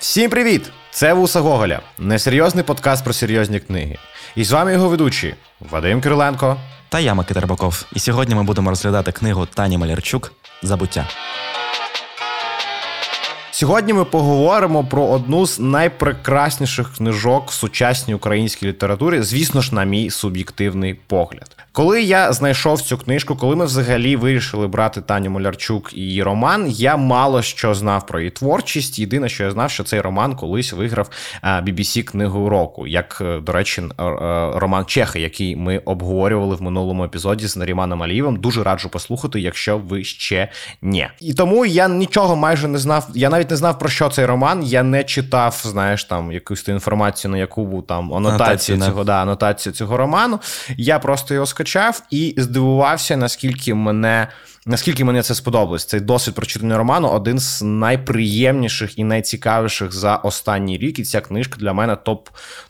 Всім привіт! Це Вуса Гоголя, несерйозний подкаст про серйозні книги. І з вами його ведучі Вадим Кириленко та я Микита Рибаков. І сьогодні ми будемо розглядати книгу Тані Малярчук Забуття. Сьогодні ми поговоримо про одну з найпрекрасніших книжок в сучасній українській літературі, звісно ж, на мій суб'єктивний погляд. Коли я знайшов цю книжку, коли ми взагалі вирішили брати Таню Молярчук і її роман, я мало що знав про її творчість. Єдине, що я знав, що цей роман колись виграв BBC книгу року, як, е, до речі, е, роман Чехи, який ми обговорювали в минулому епізоді з Наріманом Алієвим. Дуже раджу послухати, якщо ви ще ні. І тому я нічого майже не знав. Я навіть не знав про що цей роман. Я не читав, знаєш, там якусь ту інформацію, на яку там анотацію цього да, анотацію цього роману. Я просто його скачав і здивувався, наскільки мене наскільки мені це сподобалось. Цей досвід прочитання роману один з найприємніших і найцікавіших за останній рік. І ця книжка для мене топ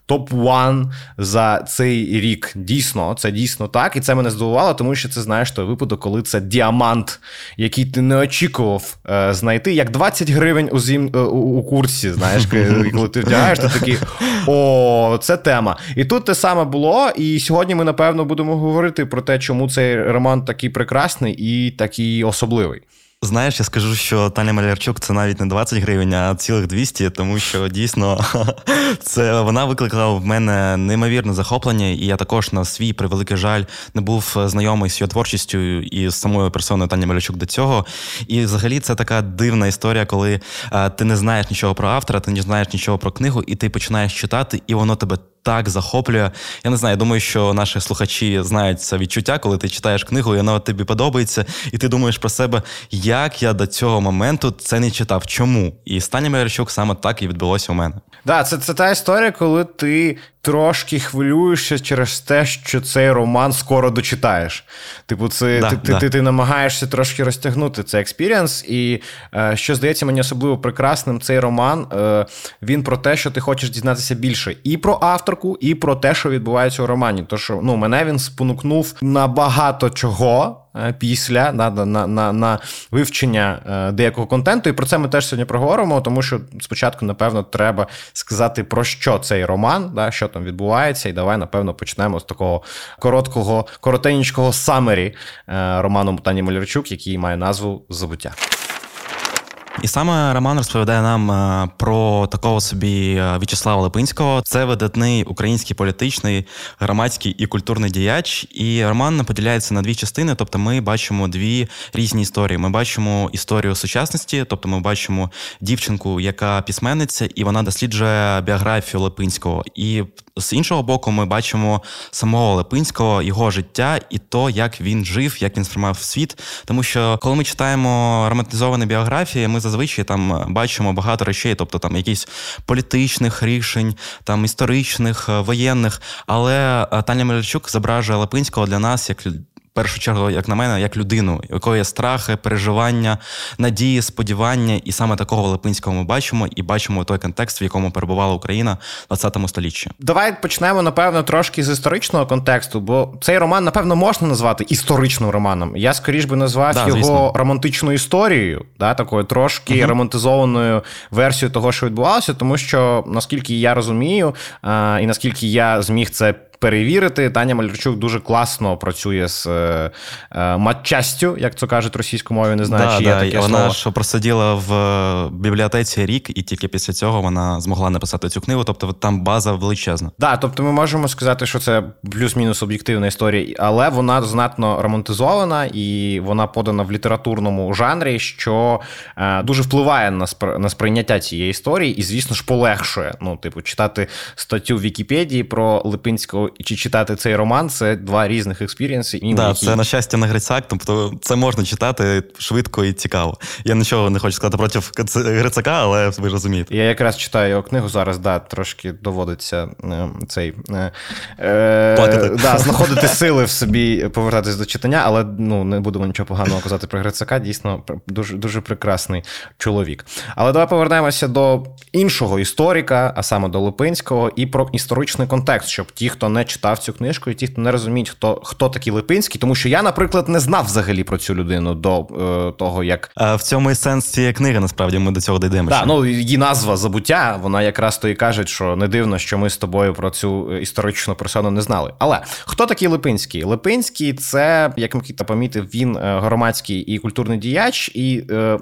топ-1 за цей рік. Дійсно, це дійсно так. І це мене здивувало, тому що це знаєш той випадок, коли це діамант, який ти не очікував е, знайти, як 20 гривень у зім е, у, курсі. Знаєш, коли ти вдягаєш, ти такий о, це тема. І тут те саме було. І сьогодні ми напевно будемо говорити про те, чому цей роман такий прекрасний і такий особливий. Знаєш, я скажу, що Таня Малярчук це навіть не 20 гривень, а цілих 200, тому що дійсно це вона викликала в мене неймовірне захоплення, і я також на свій превеликий жаль не був знайомий з її творчістю і з самою персоною Тані Малярчук до цього. І взагалі це така дивна історія, коли ти не знаєш нічого про автора, ти не знаєш нічого про книгу, і ти починаєш читати, і воно тебе так захоплює. Я не знаю, я думаю, що наші слухачі знають це відчуття, коли ти читаєш книгу, і вона тобі подобається, і ти думаєш про себе, як я до цього моменту це не читав. Чому? І Станя Мерчук саме так і відбулося у мене. Да, це це та історія, коли ти трошки хвилюєшся через те, що цей роман скоро дочитаєш. Типу, це да, ти, да. Ти, ти ти, намагаєшся трошки розтягнути цей experience. І е, що здається мені особливо прекрасним, цей роман е, він про те, що ти хочеш дізнатися більше і про авторку, і про те, що відбувається у романі. Тож ну, мене він спонукнув на багато чого. Е, після на на, на, на вивчення е, деякого контенту. І про це ми теж сьогодні проговоримо, тому що спочатку, напевно, треба сказати, про що цей роман, да, що там відбувається, і давай, напевно, почнемо з такого короткого, коротенького самері роману Тані Малярчук, який має назву Забуття. І саме Роман розповідає нам е, про такого собі е, В'ячеслава Липинського. Це видатний український політичний, громадський і культурний діяч. І роман поділяється на дві частини. Тобто, ми бачимо дві різні історії. Ми бачимо історію сучасності, тобто ми бачимо дівчинку, яка письменниця, і вона досліджує біографію Липинського. І з іншого боку, ми бачимо самого Липинського, його життя і то, як він жив, як він сприймав світ. Тому що коли ми читаємо романтизовані біографії, ми зазвичай там бачимо багато речей, тобто там якісь політичних рішень, там історичних, воєнних. Але е, Таня Мельчук зображує Липинського для нас як першу чергу, як на мене, як людину, якої є страхи, переживання, надії, сподівання, і саме такого Липинського ми бачимо і бачимо той контекст, в якому перебувала Україна в 20 столітті. Давай почнемо напевно трошки з історичного контексту, бо цей роман, напевно, можна назвати історичним романом. Я скоріш би назвав да, його звісно. романтичною історією, да, такою трошки угу. романтизованою версією того, що відбувалося, тому що наскільки я розумію, і наскільки я зміг це перевірити. Таня Малярчук дуже класно працює з е, е, матчастю, як це кажуть російською мовою, не знаю, да, чи є да, таке Вона слово. ж просиділа в е, бібліотеці рік, і тільки після цього вона змогла написати цю книгу. Тобто там база величезна. Да, тобто ми можемо сказати, що це плюс-мінус об'єктивна історія, але вона знатно романтизована і вона подана в літературному жанрі, що е, дуже впливає на спр... на сприйняття цієї історії, і, звісно ж, полегшує. Ну, типу, читати статтю в Вікіпедії про Липинського чи читати цей роман це два різних експірієнси. Да, які... Це на щастя на Грицак, тобто це можна читати швидко і цікаво. Я нічого не хочу сказати проти Грицака, але ви розумієте. Я якраз читаю його книгу зараз, да, трошки доводиться е, цей е, е, да, знаходити сили в собі, повертатись до читання, але ну не будемо нічого поганого казати про Грицака. Дійсно, дуже дуже прекрасний чоловік. Але давай повернемося до іншого історика, а саме до Липинського, і про історичний контекст, щоб ті, хто не не читав цю книжку, і ті, хто не розуміють, хто хто такий Липинський, тому що я, наприклад, не знав взагалі про цю людину до е, того, як а в цьому і сенс цієї книги. Насправді ми до цього дійдемо. Так, ну її назва забуття. Вона якраз то і каже, що не дивно, що ми з тобою про цю історичну персону не знали. Але хто такий Липинський? Липинський це як Микита помітив, він е, громадський і культурний діяч, і е,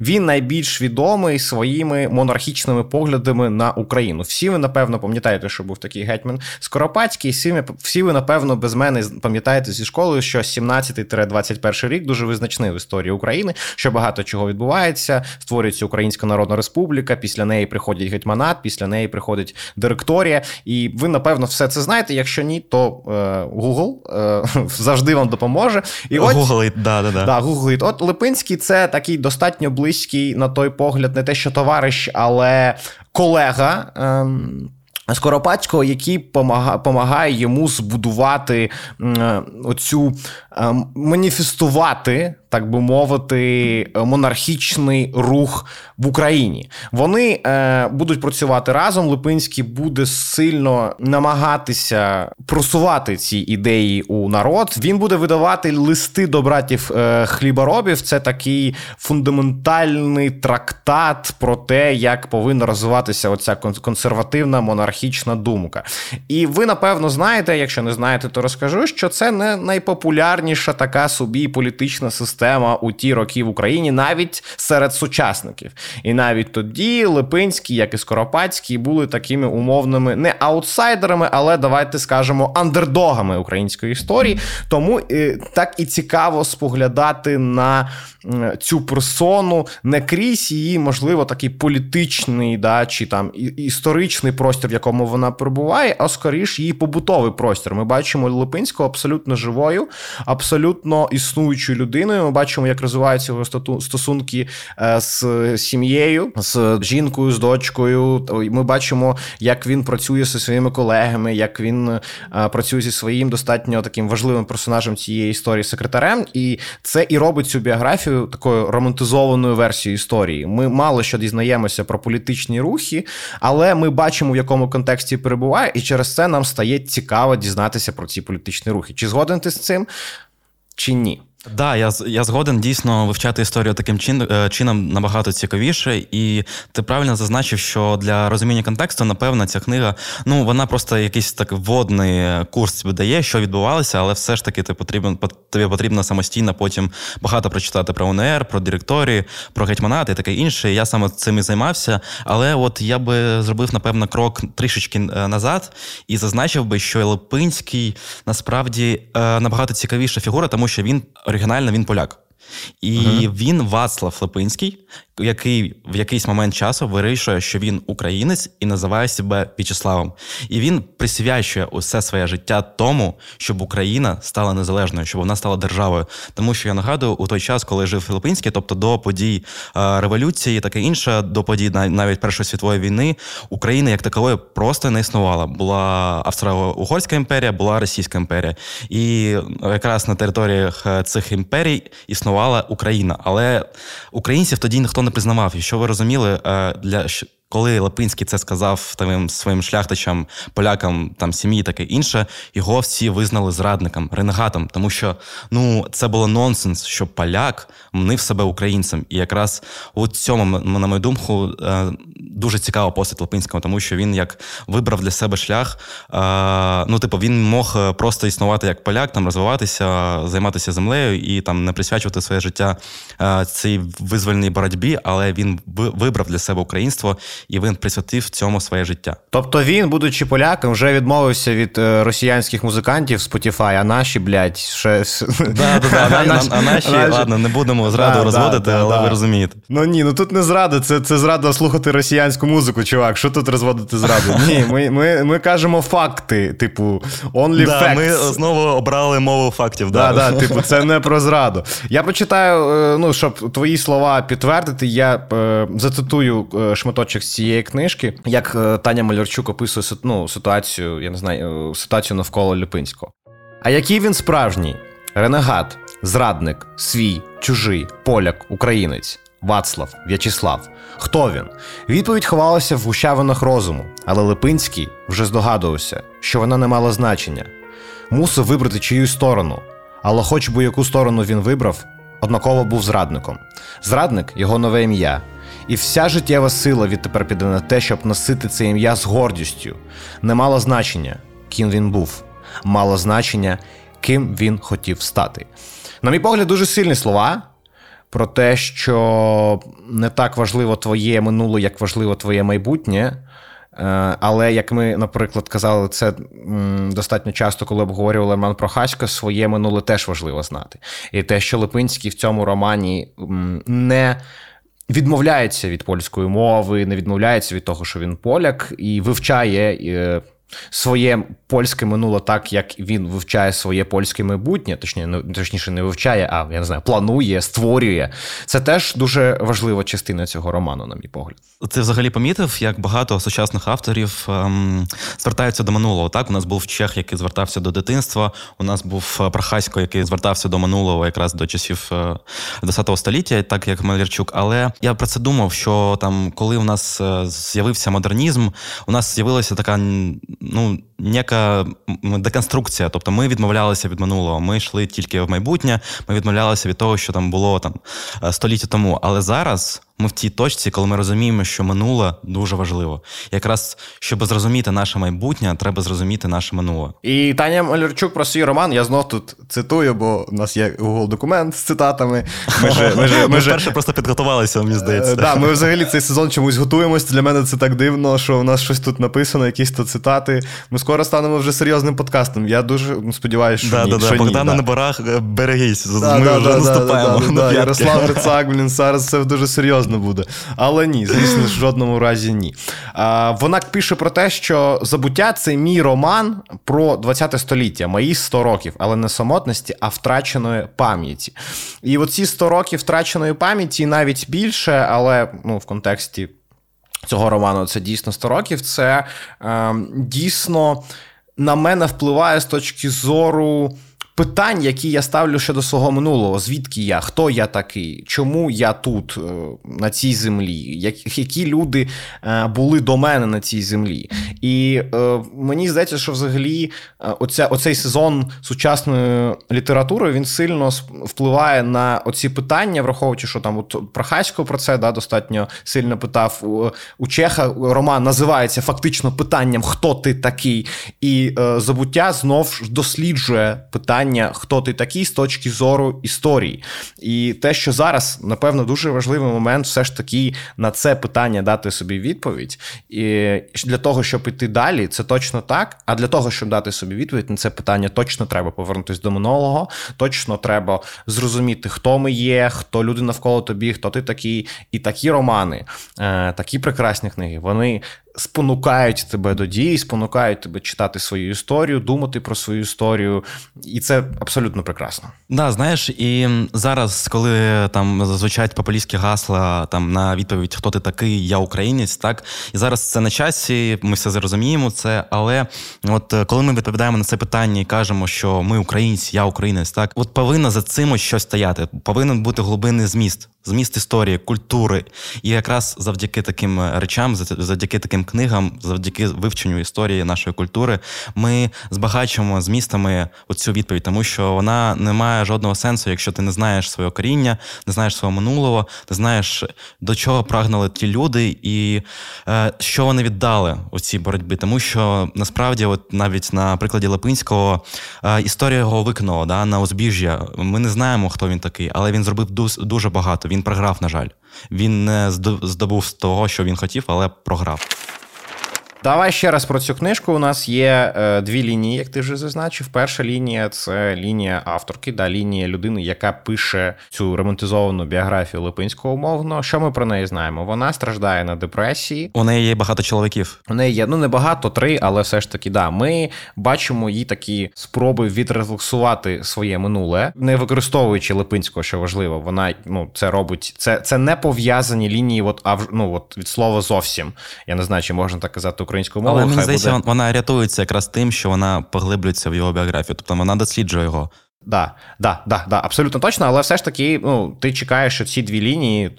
він найбільш відомий своїми монархічними поглядами на Україну. Всі ви напевно пам'ятаєте, що був такий гетьман Скоропадський. Всі, всі ви напевно без мене пам'ятаєте зі школою, що 17-21 рік дуже визначний в історії України, що багато чого відбувається. Створюється Українська Народна Республіка. Після неї приходять гетьманат, після неї приходить директорія. І ви напевно все це знаєте. Якщо ні, то е, Google е, завжди вам допоможе. І от, Google, да, да, да. Да, Google. От Липинський це такий достатньо близький на той погляд, не те, що товариш, але колега. Ем, Скоропадського, який помагає йому збудувати оцю ем, маніфестувати так би мовити, монархічний рух в Україні. Вони е, будуть працювати разом. Липинський буде сильно намагатися просувати ці ідеї у народ. Він буде видавати листи до братів е, хліборобів. Це такий фундаментальний трактат про те, як повинна розвиватися оця консервативна монархічна думка. І ви, напевно, знаєте, якщо не знаєте, то розкажу, що це не найпопулярніша така собі політична система система у ті роки в Україні навіть серед сучасників. І навіть тоді Липинський, як і Скоропадський, були такими умовними не аутсайдерами, але давайте скажемо андердогами української історії. Тому е, так і цікаво споглядати на цю персону не крізь її, можливо, такий політичний да, чи там історичний простір, в якому вона перебуває, а скоріш її побутовий простір. Ми бачимо Липинського абсолютно живою, абсолютно існуючою людиною. Ми бачимо, як розвиваються його стосунки е, з сім'єю, з жінкою, з дочкою. Ми бачимо, як він працює зі своїми колегами, як він е, працює зі своїм достатньо таким важливим персонажем цієї історії секретарем. І це і робить цю біографію такою романтизованою версією історії. Ми мало що дізнаємося про політичні рухи, але ми бачимо, в якому контексті перебуває, і через це нам стає цікаво дізнатися про ці політичні рухи. Чи згоден ти з цим, чи ні? Да, я я згоден дійсно вивчати історію таким чин, е, чином набагато цікавіше, і ти правильно зазначив, що для розуміння контексту, напевно, ця книга, ну вона просто якийсь так вводний курс дає, що відбувалося, але все ж таки ти потрібен тобі потрібно самостійно потім багато прочитати про УНР, про директорії, про гетьманат і таке інше. Я саме цим і займався. Але от я би зробив, напевно, крок трішечки е, назад і зазначив би, що Липинський насправді е, набагато цікавіша фігура, тому що він оригінально він поляк. І uh він Вацлав Липинський, який в якийсь момент часу вирішує, що він українець і називає себе В'ячеславом. І він присвячує усе своє життя тому, щоб Україна стала незалежною, щоб вона стала державою. Тому що я нагадую, у той час, коли жив Філіппінський, тобто до подій е, революції, таке інше, до подій навіть Першої світової війни, Україна як такової просто не існувала. Була Австро-Угорська імперія, була Російська імперія. І якраз на територіях е, цих імперій існувала Україна. Але українців тоді ніхто не признавав. І що ви розуміли, е, для коли Лапинський це сказав тим своїм шляхтичам, полякам, там сім'ї, таке інше, його всі визнали зрадником, ренегатом, тому що ну це було нонсенс, що поляк мнив себе українцем. І якраз у цьому, на мою думку, е, дуже цікава постать Лапинського, тому що він як вибрав для себе шлях. Е, ну, типу, він мог е, просто існувати як поляк, там розвиватися, займатися землею і там не присвячувати своє життя цій визвольній боротьбі, але він вибрав для себе українство і він присвятив цьому своє життя. Тобто він, будучи поляком, вже відмовився від е, росіянських музикантів Spotify, а наші, блядь, ще. Да, да, да, А наші, ладно, не будемо зраду розводити, але ви розумієте. Ну ні, ну тут не зрада, це це зрада слухати росіянську музику, чувак. Що тут розводити зраду? Ні, ми ми, ми кажемо факти, типу, only facts. Ми знову обрали мову фактів. Да, да, типу, це не про зраду. Я почитаю, е, ну, щоб твої слова підтвердити, я е, зацитую шматочок цієї книжки, як е, Таня Малярчук описує ну, ситуацію, я не знаю, е, ситуацію навколо Ліпинського. А який він справжній? Ренегат, зрадник, свій, чужий, поляк, українець. Вацлав, В'ячеслав. Хто він? Відповідь ховалася в гущавинах розуму, але Липинський вже здогадувався, що вона не мала значення. Мусив вибрати чиюсь сторону, але, хоч би яку сторону він вибрав, однаково був зрадником. Зрадник його нове ім'я. І вся життєва сила відтепер піде на те, щоб носити це ім'я з гордістю. Не мало значення, ким він був, мало значення, ким він хотів стати. На мій погляд, дуже сильні слова про те, що не так важливо твоє минуле, як важливо твоє майбутнє. Е, але як ми, наприклад, казали, це достатньо часто, коли обговорювали роман про Хасько, своє минуле теж важливо знати. І те, що Липинський в цьому романі не відмовляється від польської мови, не відмовляється від того, що він поляк, і вивчає е, своє польське минуле так, як він вивчає своє польське майбутнє, точніше, ну, точніше, не вивчає, а я не знаю, планує, створює. Це теж дуже важлива частина цього роману, на мій погляд. Ти взагалі помітив, як багато сучасних авторів ем, звертаються до минулого. Так, у нас був Чех, який звертався до дитинства. У нас був е, Прохасько, який звертався до минулого, якраз до часів ХХ е, століття, так як Малярчук. Але я про це думав, що там, коли у нас е, з'явився модернізм, у нас з'явилася така ну, ніяка деконструкція. Тобто ми відмовлялися від минулого. Ми йшли тільки в майбутнє, ми відмовлялися від того, що там було там століття тому. Але зараз ми в тій точці, коли ми розуміємо, що минуле дуже важливо. Якраз щоб зрозуміти наше майбутнє, треба зрозуміти наше минуле. І Таня Малярчук про свій роман. Я знов тут цитую, бо у нас є Google документ з цитатами. Ми ж ми, ж, ми, перше просто підготувалися, мені здається. Так, Ми взагалі цей сезон чомусь готуємось. Для мене це так дивно, що у нас щось тут написано, якісь то цитати. Ми скоро станемо вже серйозним подкастом. Я дуже сподіваюся, що. Да, ні, да. Богдана ні, на барах е, берегись. Да, ми да, вже наступаємо. Ярослав Грицак, блін, зараз це дуже серйозно серйозно буде. Але ні, звісно, в жодному разі ні. А, Вона пише про те, що забуття це мій роман про 20 століття, мої 100 років, але не самотності, а втраченої пам'яті. І оці 100 років втраченої пам'яті навіть більше, але ну, в контексті цього роману це дійсно 100 років. Це е, дійсно на мене впливає з точки зору питань, які я ставлю щодо свого минулого, звідки я, хто я такий, чому я тут, е, на цій землі, які люди е, були до мене на цій землі. І е, мені здається, що взагалі оця, оцей сезон сучасної літератури він сильно впливає на оці питання, враховуючи, що там от Прохасько про це да, достатньо сильно питав. У Чеха роман називається фактично питанням, хто ти такий, і забуття знов досліджує питання питання, хто ти такий з точки зору історії. І те, що зараз, напевно, дуже важливий момент, все ж таки на це питання дати собі відповідь. І для того, щоб іти далі, це точно так. А для того, щоб дати собі відповідь на це питання, точно треба повернутися до минулого, точно треба зрозуміти, хто ми є, хто люди навколо тобі, хто ти такий. І такі романи, е, такі прекрасні книги, вони спонукають тебе до дії, спонукають тебе читати свою історію, думати про свою історію, і це абсолютно прекрасно. Да, знаєш, і зараз, коли там звучать популістські гасла там на відповідь, хто ти такий, я українець, так? І зараз це на часі, ми все зрозуміємо це. Але от коли ми відповідаємо на це питання і кажемо, що ми українці, я українець, так? От повинно за цим щось стояти, повинен бути глибинний зміст зміст історії, культури. І якраз завдяки таким е, речам, завдяки таким книгам, завдяки вивченню історії нашої культури, ми збагачуємо змістами оцю відповідь, тому що вона не має жодного сенсу, якщо ти не знаєш свого коріння, не знаєш свого минулого, не знаєш до чого прагнули ті люди, і е, що вони віддали у цій боротьбі. Тому що насправді, от навіть на прикладі Липинського, е, історія його викинула да, на узбіжжя. Ми не знаємо, хто він такий, але він зробив дуже багато. Він програв, на жаль. Він не здобув того, що він хотів, але програв. Давай ще раз про цю книжку. У нас є е, дві лінії, як ти вже зазначив. Перша лінія це лінія авторки, да, лінія людини, яка пише цю романтизовану біографію Липинського умовно. Що ми про неї знаємо? Вона страждає на депресії. У неї є багато чоловіків. У неї є ну не багато, три, але все ж таки, да. Ми бачимо її такі спроби відрефлексувати своє минуле, не використовуючи Липинського, що важливо. Вона ну це робить. Це це не пов'язані лінії. От ну от від слова зовсім. Я не знаю, чи можна так казати українською мовою. Але мені здається, буде... вона рятується якраз тим, що вона поглиблюється в його біографію, тобто вона досліджує його. Да, да, да, да, абсолютно точно, але все ж таки, ну, ти чекаєш, що ці дві лінії е,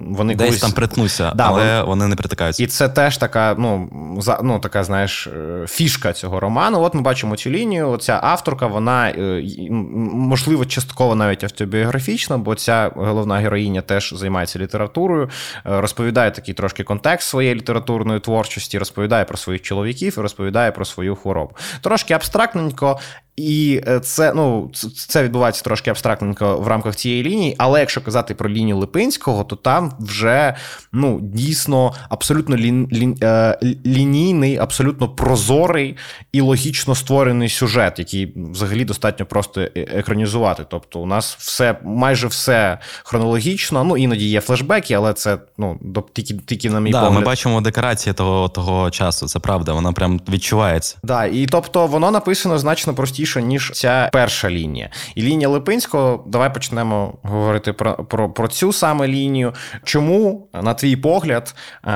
вони десь колись... там притнуться, да, але вони... вони не притикаються. І це теж така, ну, за, ну, така, знаєш, е, фішка цього роману. От ми бачимо цю лінію. Оця авторка, вона е, можливо частково навіть автобіографічна, бо ця головна героїня теж займається літературою, е, розповідає такий трошки контекст своєї літературної творчості, розповідає про своїх чоловіків і розповідає про свою хворобу. Трошки абстрактненько, і е, це ну, це відбувається трошки абстрактненько в рамках цієї лінії. Але якщо казати про лінію Липинського, то там вже ну, дійсно абсолютно лі, лі, е, лінійний, абсолютно прозорий і логічно створений сюжет, який взагалі достатньо просто е, екранізувати. Тобто, у нас все майже все хронологічно. Ну іноді є флешбеки, але це ну тільки тільки на мій да, погляд. Ми бачимо декорації того того часу. Це правда, вона прям відчувається. Да, і тобто воно написано значно простіше простіша, ніж ця перша лінія. І лінія Липинського, давай почнемо говорити про, про, про цю саме лінію. Чому, на твій погляд,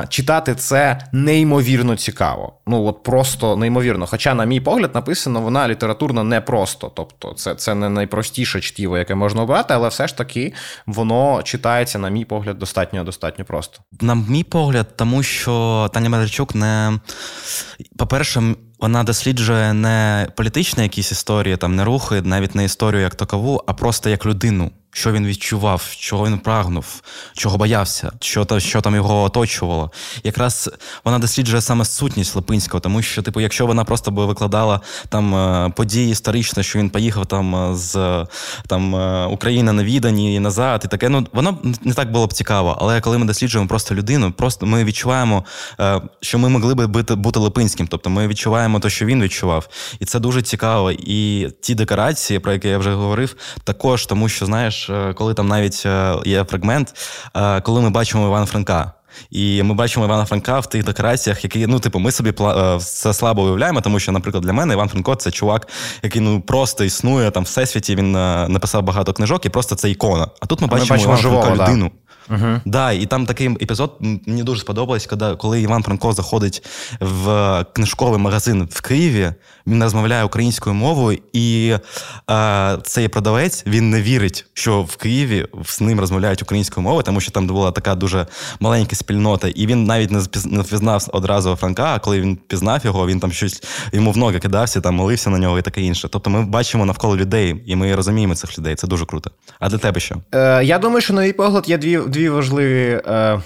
читати це неймовірно цікаво? Ну от просто неймовірно. Хоча, на мій погляд, написано вона літературно не просто. Тобто, це це не найпростіше чтіво, яке можна обрати, але все ж таки воно читається, на мій погляд, достатньо достатньо просто. На мій погляд, тому що Таня Медведчук не по-перше, вона досліджує не політичні якісь історії, там не рухи, навіть не історію як такову, а просто як людину що він відчував, чого він прагнув, чого боявся, що та що там його оточувало. Якраз вона досліджує саме сутність Липинського, тому що, типу, якщо вона просто би викладала там е, події історично, що він поїхав там е, з там е, України на віддані і назад, і таке, ну воно не так було б цікаво. Але коли ми досліджуємо просто людину, просто ми відчуваємо, що ми могли би бути бути Липинським. Тобто ми відчуваємо те, що він відчував, і це дуже цікаво. І ті декорації, про які я вже говорив, також тому, що знаєш пам'ятаєш, е, коли там навіть е, є фрагмент, е, коли ми бачимо Івана Франка. І ми бачимо Івана Франка в тих декораціях, які, ну, типу, ми собі це слабо уявляємо, тому що, наприклад, для мене Іван Франко це чувак, який ну просто існує там в всесвіті. Він написав багато книжок, і просто це ікона. А тут ми бачимо, ми бачимо Івана живого, Франка да. людину. Uh-huh. Да, І там такий епізод мені дуже сподобалось, коли, коли Іван Франко заходить в книжковий магазин в Києві, він розмовляє українською мовою, і е, цей продавець він не вірить, що в Києві з ним розмовляють українською мовою, тому що там була така дуже маленька спільнота, і він навіть не впізнав одразу Франка. А коли він пізнав його, він там щось йому в ноги кидався, там молився на нього і таке інше. Тобто, ми бачимо навколо людей, і ми розуміємо цих людей. Це дуже круто. А для тебе що? Е, Я думаю, що на мій погляд є дві дві важливі. Е...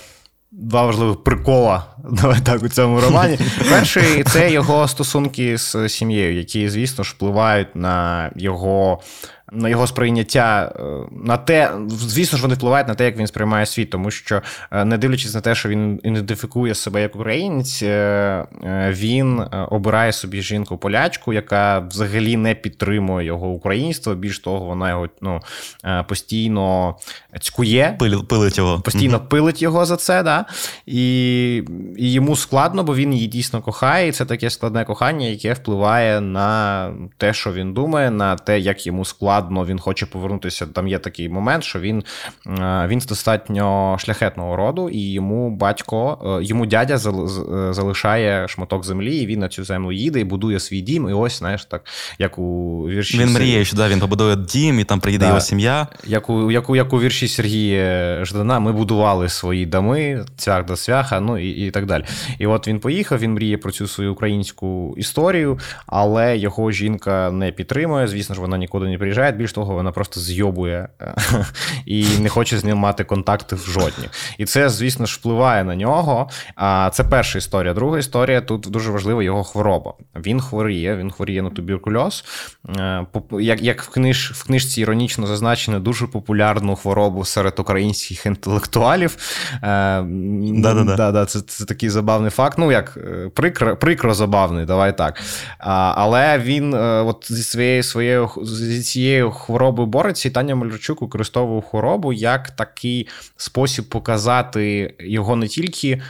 Два важливих прикола давай так у цьому романі. Перший це його стосунки з сім'єю, які, звісно ж, впливають на його на його сприйняття, е, на те, звісно ж, вони впливають на те, як він сприймає світ, тому що, е, не дивлячись на те, що він ідентифікує себе як українець, е, він обирає собі жінку-полячку, яка взагалі не підтримує його українство. Більш того, вона його ну, постійно цькує, пилить його. Постійно mm-hmm. пилить його за це, да? і і йому складно, бо він її дійсно кохає. І це таке складне кохання, яке впливає на те, що він думає, на те, як йому складно складно, він хоче повернутися. Там є такий момент, що він е, він достатньо шляхетного роду, і йому батько, е, йому дядя залишає шматок землі, і він на цю землю їде і будує свій дім. І ось, знаєш, так, як у вірші. Він мріє, що да, він побудує дім, і там приїде да. його сім'я. Як у, як, у, як у вірші Сергія Ждана, ми будували свої доми, цвях до свяха, ну і, і так далі. І от він поїхав, він мріє про цю свою українську історію, але його жінка не підтримує. Звісно ж, вона нікуди не приїжджає більш того, вона просто зйобує е, і не хоче з ним мати контакти в жодні. І це, звісно ж, впливає на нього. А це перша історія. Друга історія тут дуже важлива його хвороба. Він хворіє, він хворіє на туберкульоз. Е, як як в книж, в книжці іронічно зазначено дуже популярну хворобу серед українських інтелектуалів. Да-да-да. Це це такий забавний факт. Ну, як е, прикро прикро забавний, давай так. Але він от зі своєю своєю зі цією цією хворобою бореться, і Таня Мальчук використовує хворобу як такий спосіб показати його не тільки е,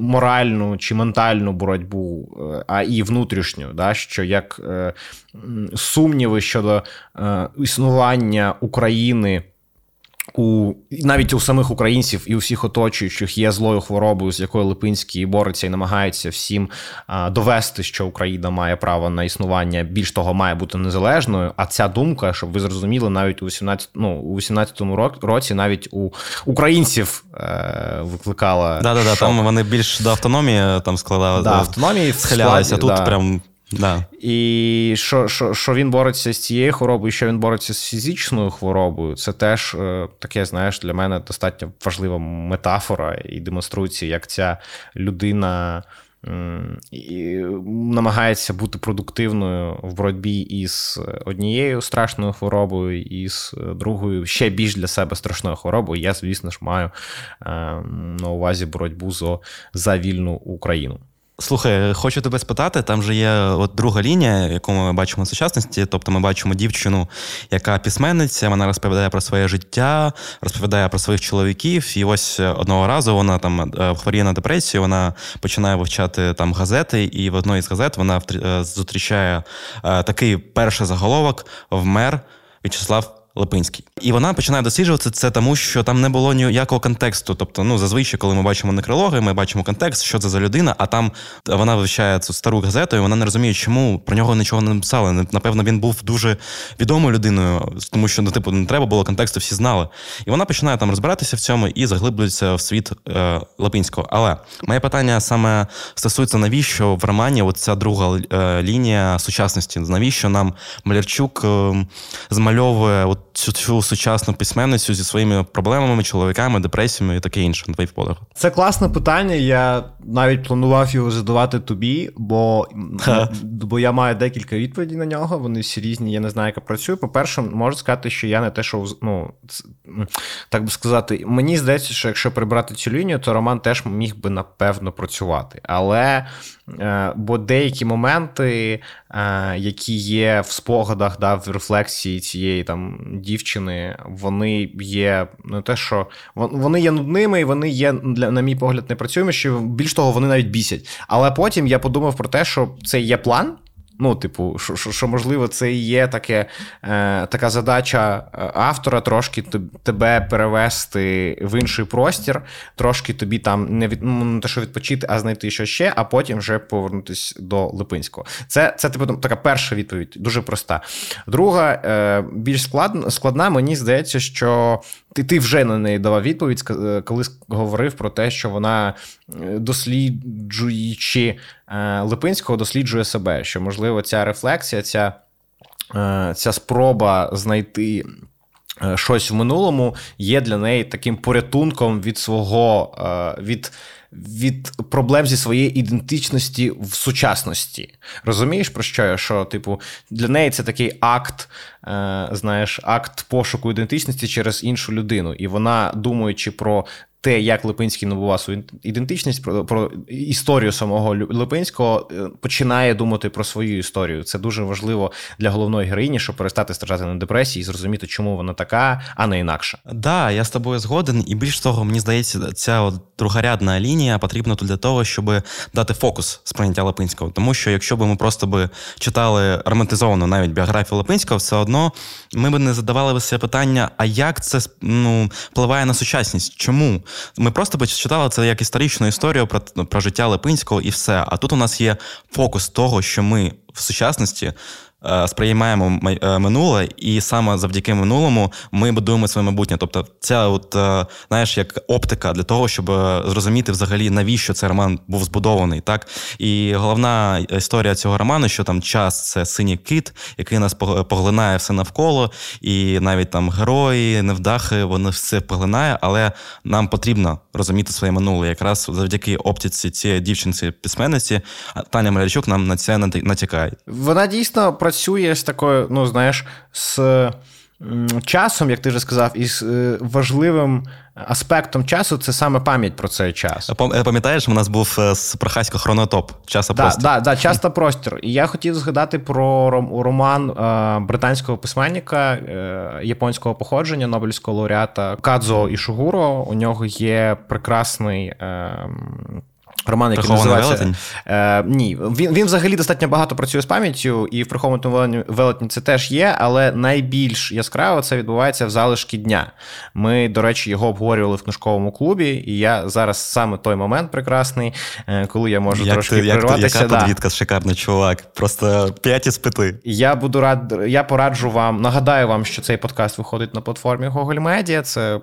моральну чи ментальну боротьбу, е, а і внутрішню, да, що як е, сумніви щодо е, існування України у навіть у самих українців і у всіх оточуючих є злою хворобою, з якою Липинський бореться і намагається всім довести, що Україна має право на існування, більш того, має бути незалежною. А ця думка, щоб ви зрозуміли, навіть у 18, ну, у 18-му році, навіть у українців е, викликала. Да, да, да. Там вони більш до автономії там складали да, автономії схилялися. Тут да. прям Да. І що що, що він бореться з цією хворобою, що він бореться з фізичною хворобою, це теж е, таке, знаєш, для мене достатньо важлива метафора і демонструється, як ця людина і намагається бути продуктивною в боротьбі із однією страшною хворобою, і з другою ще більш для себе страшною хворобою. Я, звісно ж, маю е, на увазі боротьбу за вільну Україну. Слухай, хочу тебе спитати, там же є от друга лінія, яку ми бачимо в сучасності. Тобто ми бачимо дівчину, яка письменниця, вона розповідає про своє життя, розповідає про своїх чоловіків. І ось одного разу вона там е, хворіє на депресію, вона починає вивчати там газети, і в одній з газет вона е, зустрічає е, такий перший заголовок вмер В'ячеслав Липинський. І вона починає досліджувати це, тому що там не було ніякого контексту. Тобто, ну зазвичай, коли ми бачимо некрологи, ми бачимо контекст, що це за людина, а там вона вивчає цю стару газету, і вона не розуміє, чому про нього нічого не написали. Напевно, він був дуже відомою людиною, тому що ну, типу, не треба було контексту, всі знали. І вона починає там розбиратися в цьому і заглиблюється в світ е, Липинського. Але моє питання саме стосується, навіщо в романі от ця друга е, лінія сучасності? Навіщо нам Малярчук е, змальовує от цю, цю сучасну письменницю зі своїми проблемами, чоловіками, депресіями і таке інше на твоїх подах? Це класне питання. Я навіть планував його задавати тобі, бо бо я маю декілька відповідей на нього. Вони всі різні. Я не знаю, як працюю. По-перше, можу сказати, що я не те, що ну так би сказати, мені здається, що якщо прибрати цю лінію, то роман теж міг би напевно працювати. Але е, бо деякі моменти, е, які є в спогадах, да, в рефлексії цієї там дівчини, вони є не те, що вони є нудними, і вони є, для, на мій погляд, непрацюємо, що більш того, вони навіть бісять. Але потім я подумав про те, що це є план. Ну, типу, що, що, можливо, це і є таке, е, така задача е, автора трошки тебе перевести в інший простір, трошки тобі там не від ну, не те, що відпочити, а знайти що ще, а потім вже повернутися до Липинського. Це це типу така перша відповідь, дуже проста. Друга, е, більш складна, складна, мені здається, що ти ти вже на неї давав відповідь, е, коли говорив про те, що вона е, досліджуючи е, Липинського, досліджує себе. Що, можливо, ця рефлексія, ця, ця спроба знайти. Щось в минулому є для неї таким порятунком від свого від від проблем зі своєї ідентичності в сучасності. Розумієш, про що я? Що, типу, для неї це такий акт, е, знаєш, акт пошуку ідентичності через іншу людину. І вона, думаючи про те, як Липинський набував свою ідентичність, про про історію самого Липинського, е, починає думати про свою історію. Це дуже важливо для головної героїні, щоб перестати страждати на депресії і зрозуміти, чому вона така, а не інакша. Да, я з тобою згоден, і більш того, мені здається, ця от другорядна лінія потрібна для того, щоб дати фокус сприйняття Липинського. Тому що якщо б ми просто би читали романтизовану навіть біографію Липинського, все одно ми б не задавали себе питання: а як це ну, впливає на сучасність? Чому? Ми просто читали це як історичну історію про, про життя Липинського і все. А тут у нас є фокус того, що ми в сучасності сприймаємо е, минуле, і саме завдяки минулому ми будуємо своє майбутнє. Тобто, ця от е, знаєш, як оптика для того, щоб зрозуміти взагалі навіщо цей роман був збудований. Так і головна історія цього роману, що там час це синій кит, який нас поглинає все навколо, і навіть там герої, невдахи, вони все поглинає, але нам потрібно розуміти своє минуле. Якраз завдяки оптиці цієї дівчинці письменниці Таня Малярчук нам на це натякає. Вона дійсно працює з такою, ну знаєш, з часом, як ти вже сказав, і з е, важливим аспектом часу це саме пам'ять про цей час. Е, пам'ятаєш, у нас був е, з Прохасько хронотоп. Час та простір. Да, да, час та простір. І я хотів згадати про роман британського письменника японського походження, Нобелівського лауреата Кадзо Ішугуро. У нього є прекрасний. Роман, який називається Е, ні, він він взагалі достатньо багато працює з пам'яттю, і в прихованому велетні це теж є, але найбільш яскраво це відбувається в залишки дня. Ми, до речі, його обговорювали в книжковому клубі, і я зараз саме той момент прекрасний, е, коли я можу як трошки ти, прерватися. Яка да. шикарний чувак. Просто п'ять із п'яти. Я буду рад, я пораджу вам, нагадаю вам, що цей подкаст виходить на платформі Google Media. Це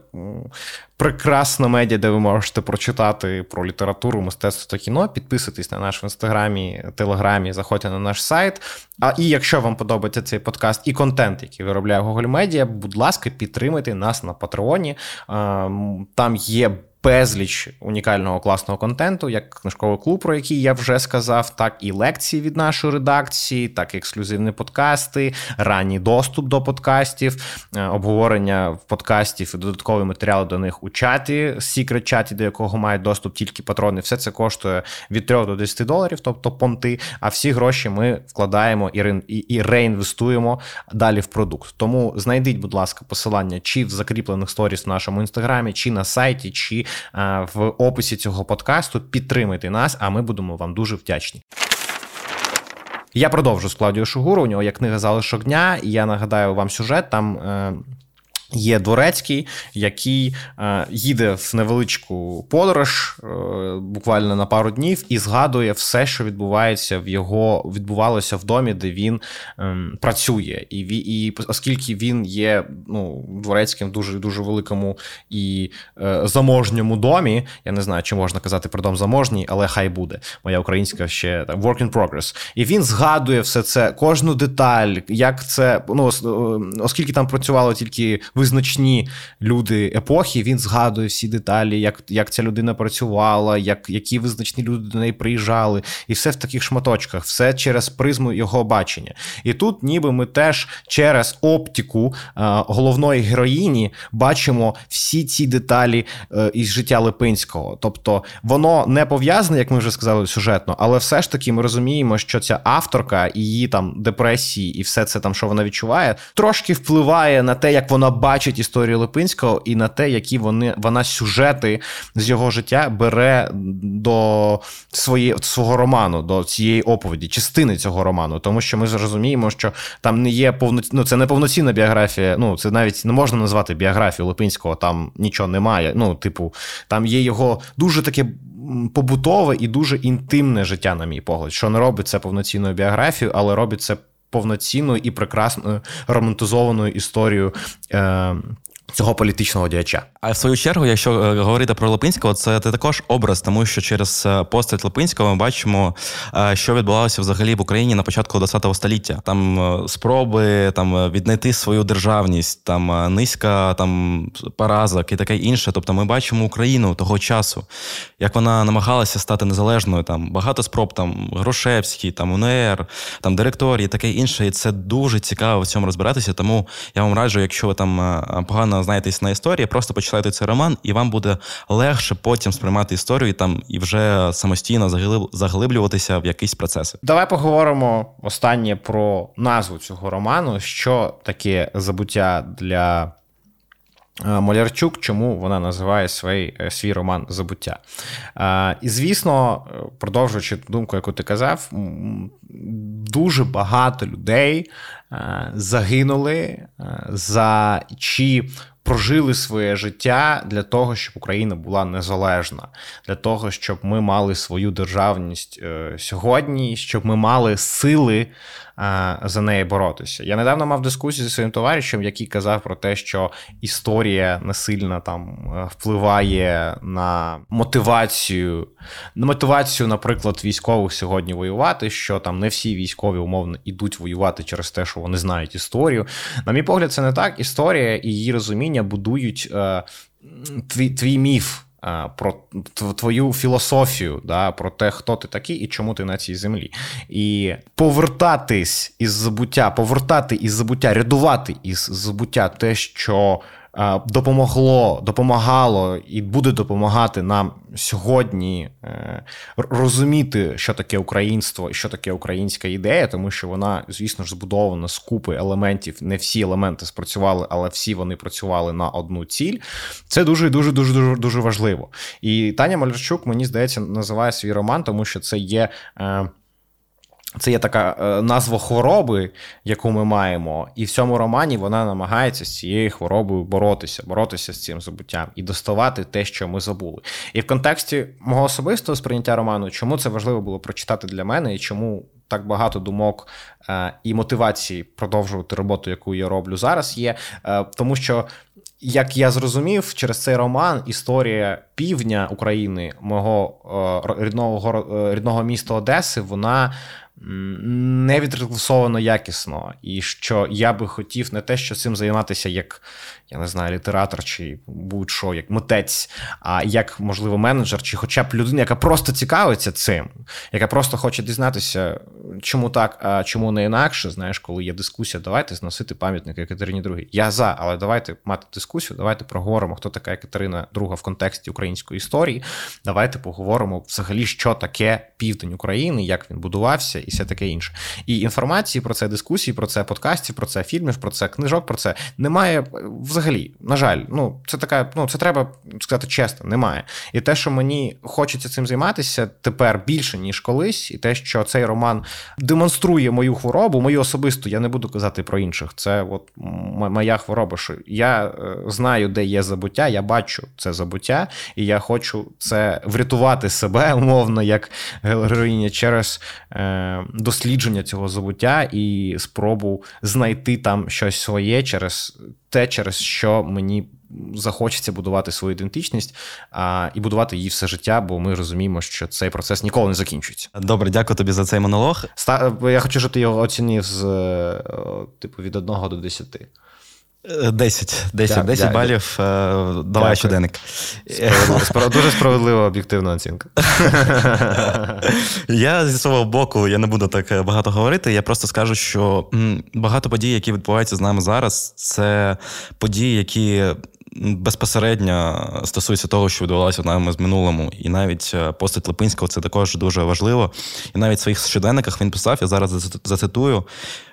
прекрасна медіа, де ви можете прочитати про літературу, мистецтво та кіно. Підписуйтесь на наш в інстаграмі, телеграмі, заходьте на наш сайт. А і якщо вам подобається цей подкаст і контент, який виробляє Google Media, будь ласка, підтримайте нас на Патреоні. Ем, там є безліч унікального класного контенту, як книжковий клуб, про який я вже сказав, так і лекції від нашої редакції, так і ексклюзивні подкасти, ранній доступ до подкастів, е, обговорення подкастів і додаткові матеріали до них у чаті, секрет чаті, до якого мають доступ тільки патрони. Все це коштує від 3 до 10 доларів, тобто понти. А всі гроші ми вкладаємо і реінвестуємо далі в продукт. Тому знайдіть, будь ласка, посилання чи в закріплених сторіс в нашому інстаграмі, чи на сайті, чи в описі цього подкасту. Підтримайте нас, а ми будемо вам дуже вдячні. Я продовжу з Клаудією Шугуру. У нього є книга Залишок дня. І я нагадаю вам сюжет. Там е, Є дворецький, який е, їде в невеличку подорож е, буквально на пару днів, і згадує все, що відбувається в його відбувалося в домі, де він е, працює. І і оскільки він є ну, дворецьким дуже дуже великому і е, заможньому домі, я не знаю, чи можна казати про дом заможній, але хай буде. Моя українська ще так, work in progress. І він згадує все це, кожну деталь, як це ну оскільки там працювало тільки визначні люди епохи. Він згадує всі деталі, як як ця людина працювала, як які визначні люди до неї приїжджали, і все в таких шматочках, все через призму його бачення. І тут, ніби ми теж через оптику е, головної героїні бачимо всі ці деталі е, із життя Липинського. Тобто воно не пов'язане, як ми вже сказали, сюжетно, але все ж таки ми розуміємо, що ця авторка, її там депресії і все це там, що вона відчуває, трошки впливає на те, як вона бачить історію Липинського і на те, які вони вона сюжети з його життя бере до своє, свого роману, до цієї оповіді, частини цього роману. Тому що ми зрозуміємо, що там не є повно... ну, це не повноцінна біографія. Ну це навіть не можна назвати біографію Липинського, там нічого немає. Ну, типу, там є його дуже таке. Побутове і дуже інтимне життя, на мій погляд, що не робить це повноцінною біографією, але робить це повноцінною і прекрасною романтизованою історією. Е, Цього політичного діяча. А в свою чергу, якщо е, говорити про Липинського, це також образ, тому що через е, постать Липинського ми бачимо, е, що відбувалося взагалі в Україні на початку ХХ століття. Там спроби там віднайти свою державність, там низька там поразок і таке інше. Тобто, ми бачимо Україну того часу, як вона намагалася стати незалежною. Там багато спроб, там Грошевський, там УНР, там директорії, таке інше. І це дуже цікаво в цьому розбиратися. Тому я вам раджу, якщо ви там погано знаєтесь на історії, просто почитайте цей роман, і вам буде легше потім сприймати історію і там і вже самостійно заглиблюватися в якісь процеси. Давай поговоримо останнє про назву цього роману. Що таке забуття для. Е, Молярчук, чому вона називає свій е, свій роман Забуття. Е, і, звісно, продовжуючи ту думку, яку ти казав, дуже багато людей загинули за чи прожили своє життя для того, щоб Україна була незалежна, для того, щоб ми мали свою державність сьогодні, щоб ми мали сили за неї боротися. Я недавно мав дискусію зі своїм товаришем, який казав про те, що історія насильно там е, впливає на мотивацію, на мотивацію, наприклад, військових сьогодні воювати. Що там не всі військові умовно ідуть воювати через те, що вони знають історію. На мій погляд, це не так. Історія і її розуміння будують е, твій, твій міф про твою філософію, да, про те, хто ти такий і чому ти на цій землі. І повертатись із забуття, повертати із забуття, рядувати із забуття те, що допомогло, допомагало і буде допомагати нам сьогодні е, розуміти, що таке українство і що таке українська ідея, тому що вона, звісно ж, збудована з купи елементів. Не всі елементи спрацювали, але всі вони працювали на одну ціль. Це дуже дуже дуже дуже дуже важливо. І Таня Малярчук, мені здається, називає свій роман, тому що це є. Е, це є така е, назва хвороби, яку ми маємо, і в цьому романі вона намагається з цією хворобою боротися, боротися з цим забуттям і доставати те, що ми забули. І в контексті мого особистого сприйняття роману, чому це важливо було прочитати для мене, і чому так багато думок е, і мотивації продовжувати роботу, яку я роблю зараз, є е, тому, що. Як я зрозумів, через цей роман історія півдня України, мого рідного рідного міста Одеси, вона не відрефлексовано якісно, і що я би хотів не те, що цим займатися як я не знаю, літератор чи будь-що, як митець, а як, можливо, менеджер, чи хоча б людина, яка просто цікавиться цим, яка просто хоче дізнатися, чому так, а чому не інакше. Знаєш, коли є дискусія, давайте зносити пам'ятник Екатерині II. Я за, але давайте мати дискусію, давайте проговоримо, хто така Екатерина II в контексті української історії. Давайте поговоримо взагалі, що таке південь України, як він будувався, і все таке інше. І інформації про це, дискусії, про це подкастів, про це фільмів, про це книжок, про це немає взагалі, на жаль, ну це така, ну це треба сказати чесно, немає. І те, що мені хочеться цим займатися тепер більше ніж колись, і те, що цей роман демонструє мою хворобу, мою особисту, я не буду казати про інших. Це от моя хвороба. що Я е, знаю, де є забуття, я бачу це забуття, і я хочу це врятувати себе умовно, як героїня через е, дослідження цього забуття і спробу знайти там щось своє через те, через що мені захочеться будувати свою ідентичність а, і будувати її все життя, бо ми розуміємо, що цей процес ніколи не закінчується. Добре, дякую тобі за цей монолог. Я хочу, щоб ти його оцінив з е, типу від 1 до 10. 10 10, 10 балів. Дякую. Давай щоденник. Справедливо. Дуже справедлива об'єктивна оцінка. Я зі свого боку я не буду так е, багато говорити. Я просто скажу, що багато подій, які відбуваються з нами зараз, це події, які безпосередньо стосується того, що відбувалося нами з минулому, і навіть е, постать Липинського це також дуже важливо. І навіть в своїх щоденниках він писав, я зараз зацитую: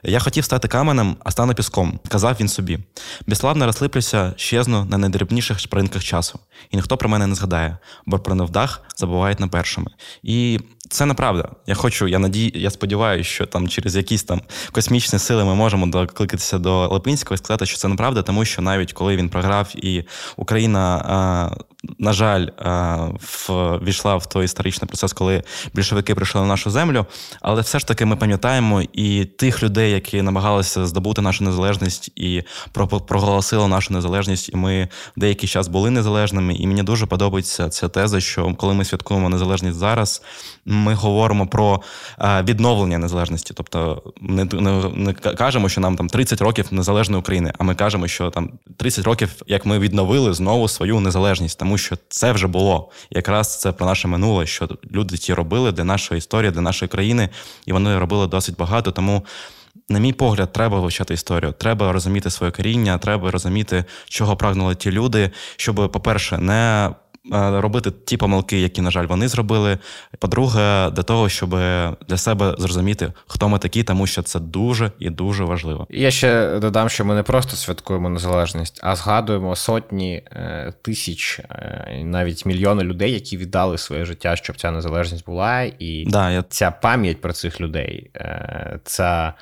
я хотів стати каменем, а стану піском. Казав він собі. Безславно розлиплюся, щезну на найдрібніших шпринках часу. І ніхто про мене не згадає, бо про невдах забувають на першими. І це неправда. Я хочу, я надію, я сподіваюся, що там через якісь там космічні сили ми можемо докликатися до Липинського і сказати, що це неправда, тому що навіть коли він програв, і Україна на жаль, е, ввійшла в той історичний процес, коли більшовики прийшли на нашу землю. Але все ж таки ми пам'ятаємо і тих людей, які намагалися здобути нашу незалежність і проголосили нашу незалежність. І ми деякий час були незалежними. І мені дуже подобається ця теза, що коли ми святкуємо незалежність зараз, ми говоримо про е, відновлення незалежності. Тобто, не, не, не кажемо, що нам там 30 років незалежної України, а ми кажемо, що там 30 років, як ми відновили знову свою незалежність тому що це вже було. Якраз це про наше минуле, що люди ті робили для нашої історії, для нашої країни, і вони робили досить багато. Тому, на мій погляд, треба вивчати історію. Треба розуміти своє коріння, треба розуміти, чого прагнули ті люди, щоб, по-перше, не робити ті помилки, які, на жаль, вони зробили. По-друге, для того, щоб для себе зрозуміти, хто ми такі, тому що це дуже і дуже важливо. Я ще додам, що ми не просто святкуємо незалежність, а згадуємо сотні е, тисяч, е, навіть мільйони людей, які віддали своє життя, щоб ця незалежність була, і да, я... ця пам'ять про цих людей, це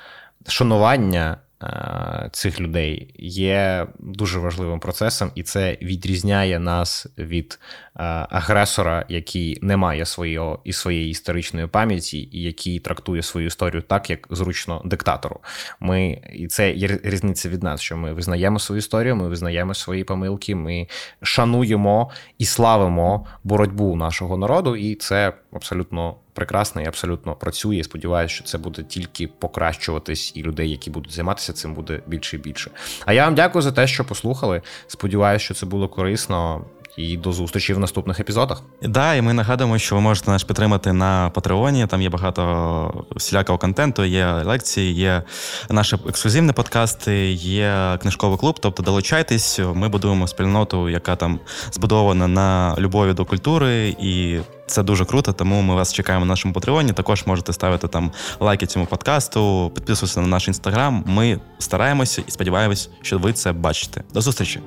шанування. Е, цих людей є дуже важливим процесом, і це відрізняє нас від е, агресора, який не має своєї і своєї історичної пам'яті, і який трактує свою історію так, як зручно диктатору. Ми і це є різниця від нас, що ми визнаємо свою історію, ми визнаємо свої помилки, ми шануємо і славимо боротьбу нашого народу, і це абсолютно прекрасно і абсолютно працює. І Сподіваюся, що це буде тільки покращуватись, і людей, які будуть займатися цим, буде більше і більше. А я вам дякую за те, що послухали. Сподіваюся, що це було корисно. І до зустрічі в наступних епізодах. Да, і ми нагадуємо, що ви можете нас підтримати на Патреоні. Там є багато всілякого контенту, є лекції, є наші ексклюзивні подкасти, є книжковий клуб. Тобто долучайтесь. Ми будуємо спільноту, яка там збудована на любові до культури і. Це дуже круто, тому ми вас чекаємо на нашому патреоні. Також можете ставити там лайки цьому подкасту, підписуватися на наш інстаграм. Ми стараємося і сподіваємось, що ви це бачите. До зустрічі.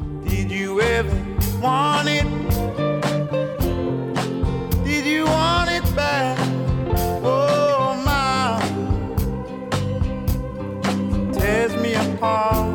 Oh. Tears me apart.